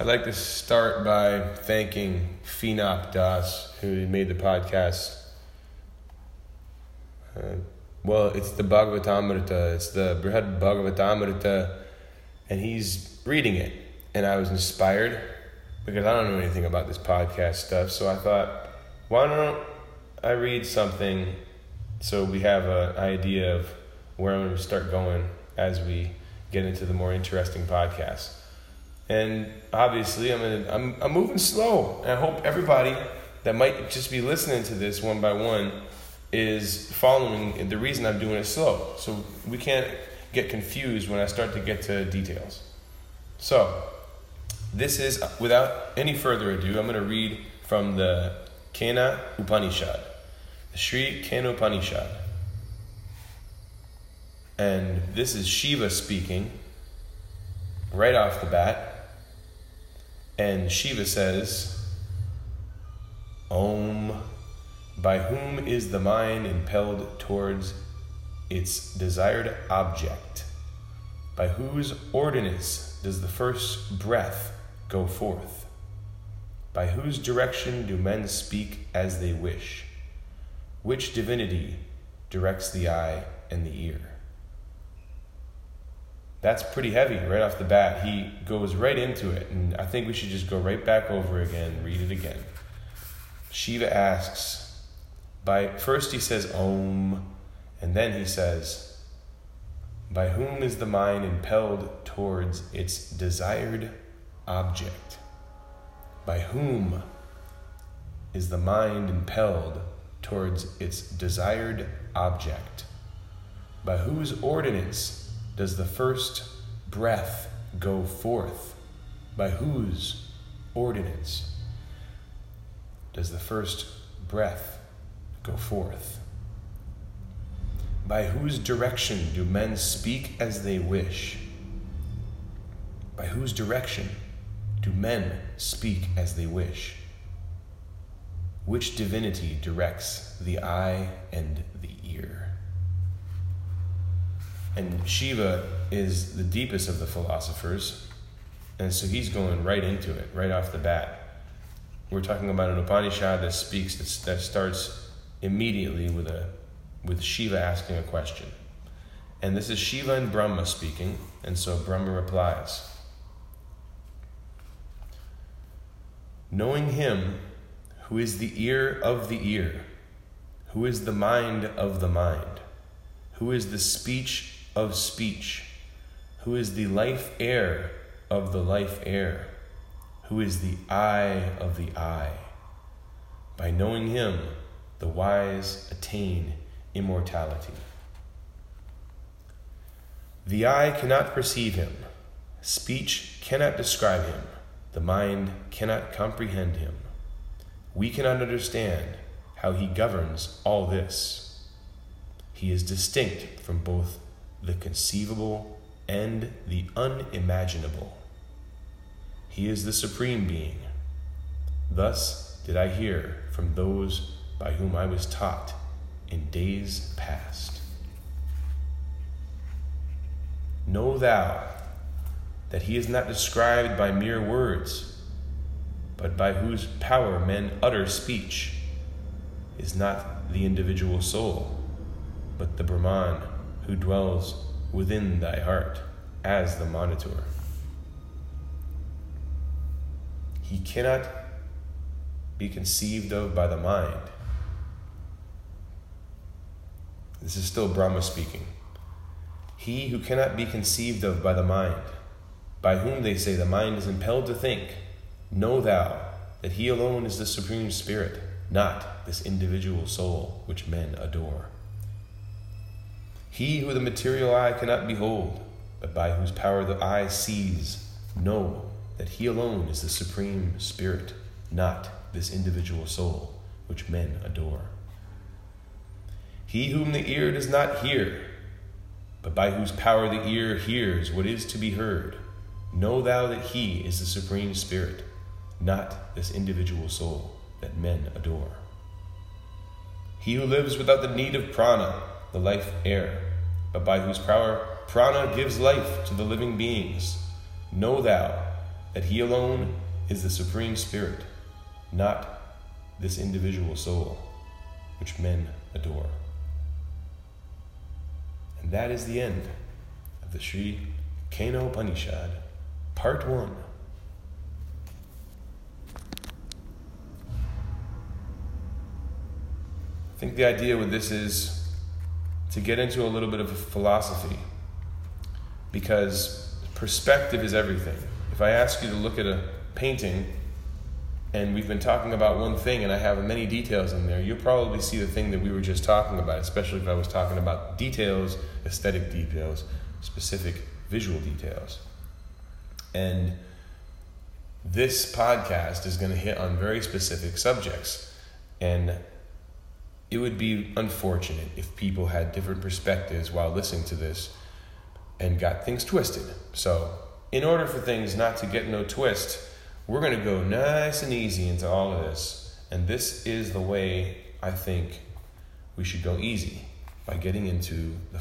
I'd like to start by thanking Phenop Das, who made the podcast. Uh, well, it's the Bhagavatamrita, it's the Brihad Bhagavatamrita, and he's reading it. And I was inspired because I don't know anything about this podcast stuff, so I thought, why don't I read something so we have an idea of where I'm going to start going as we get into the more interesting podcasts. And obviously, I'm, gonna, I'm, I'm moving slow. And I hope everybody that might just be listening to this one by one is following the reason I'm doing it slow. So we can't get confused when I start to get to details. So, this is, without any further ado, I'm going to read from the Kena Upanishad, the Sri Kena Upanishad. And this is Shiva speaking right off the bat. And Shiva says, Om, by whom is the mind impelled towards its desired object? By whose ordinance does the first breath go forth? By whose direction do men speak as they wish? Which divinity directs the eye and the ear? That's pretty heavy right off the bat. He goes right into it, and I think we should just go right back over again, read it again. Shiva asks, by first he says Om, and then he says, By whom is the mind impelled towards its desired object? By whom is the mind impelled towards its desired object? By whose ordinance does the first breath go forth? By whose ordinance does the first breath go forth? By whose direction do men speak as they wish? By whose direction do men speak as they wish? Which divinity directs the eye and the ear? And Shiva is the deepest of the philosophers, and so he's going right into it, right off the bat. We're talking about an Upanishad that speaks, that starts immediately with, a, with Shiva asking a question. And this is Shiva and Brahma speaking, and so Brahma replies Knowing him who is the ear of the ear, who is the mind of the mind, who is the speech of speech, who is the life air of the life air, who is the eye of the eye. By knowing him, the wise attain immortality. The eye cannot perceive him, speech cannot describe him, the mind cannot comprehend him. We cannot understand how he governs all this. He is distinct from both the conceivable, and the unimaginable. He is the Supreme Being. Thus did I hear from those by whom I was taught in days past. Know thou that he is not described by mere words, but by whose power men utter speech, is not the individual soul, but the Brahman who dwells within thy heart as the monitor. He cannot be conceived of by the mind. This is still Brahma speaking. He who cannot be conceived of by the mind, by whom they say the mind is impelled to think, know thou that he alone is the Supreme Spirit, not this individual soul which men adore. He who the material eye cannot behold, but by whose power the eye sees, know that he alone is the supreme spirit, not this individual soul which men adore. He whom the ear does not hear, but by whose power the ear hears what is to be heard, know thou that he is the supreme spirit, not this individual soul that men adore. He who lives without the need of prana, the life air, but by whose power prana gives life to the living beings. Know thou that He alone is the Supreme Spirit, not this individual soul, which men adore. And that is the end of the Sri Kena Upanishad, Part 1. I think the idea with this is to get into a little bit of philosophy because perspective is everything. If I ask you to look at a painting and we've been talking about one thing and I have many details in there, you'll probably see the thing that we were just talking about, especially if I was talking about details, aesthetic details, specific visual details. And this podcast is going to hit on very specific subjects. And it would be unfortunate if people had different perspectives while listening to this and got things twisted. So, in order for things not to get no twist, we're going to go nice and easy into all of this. And this is the way I think we should go easy by getting into the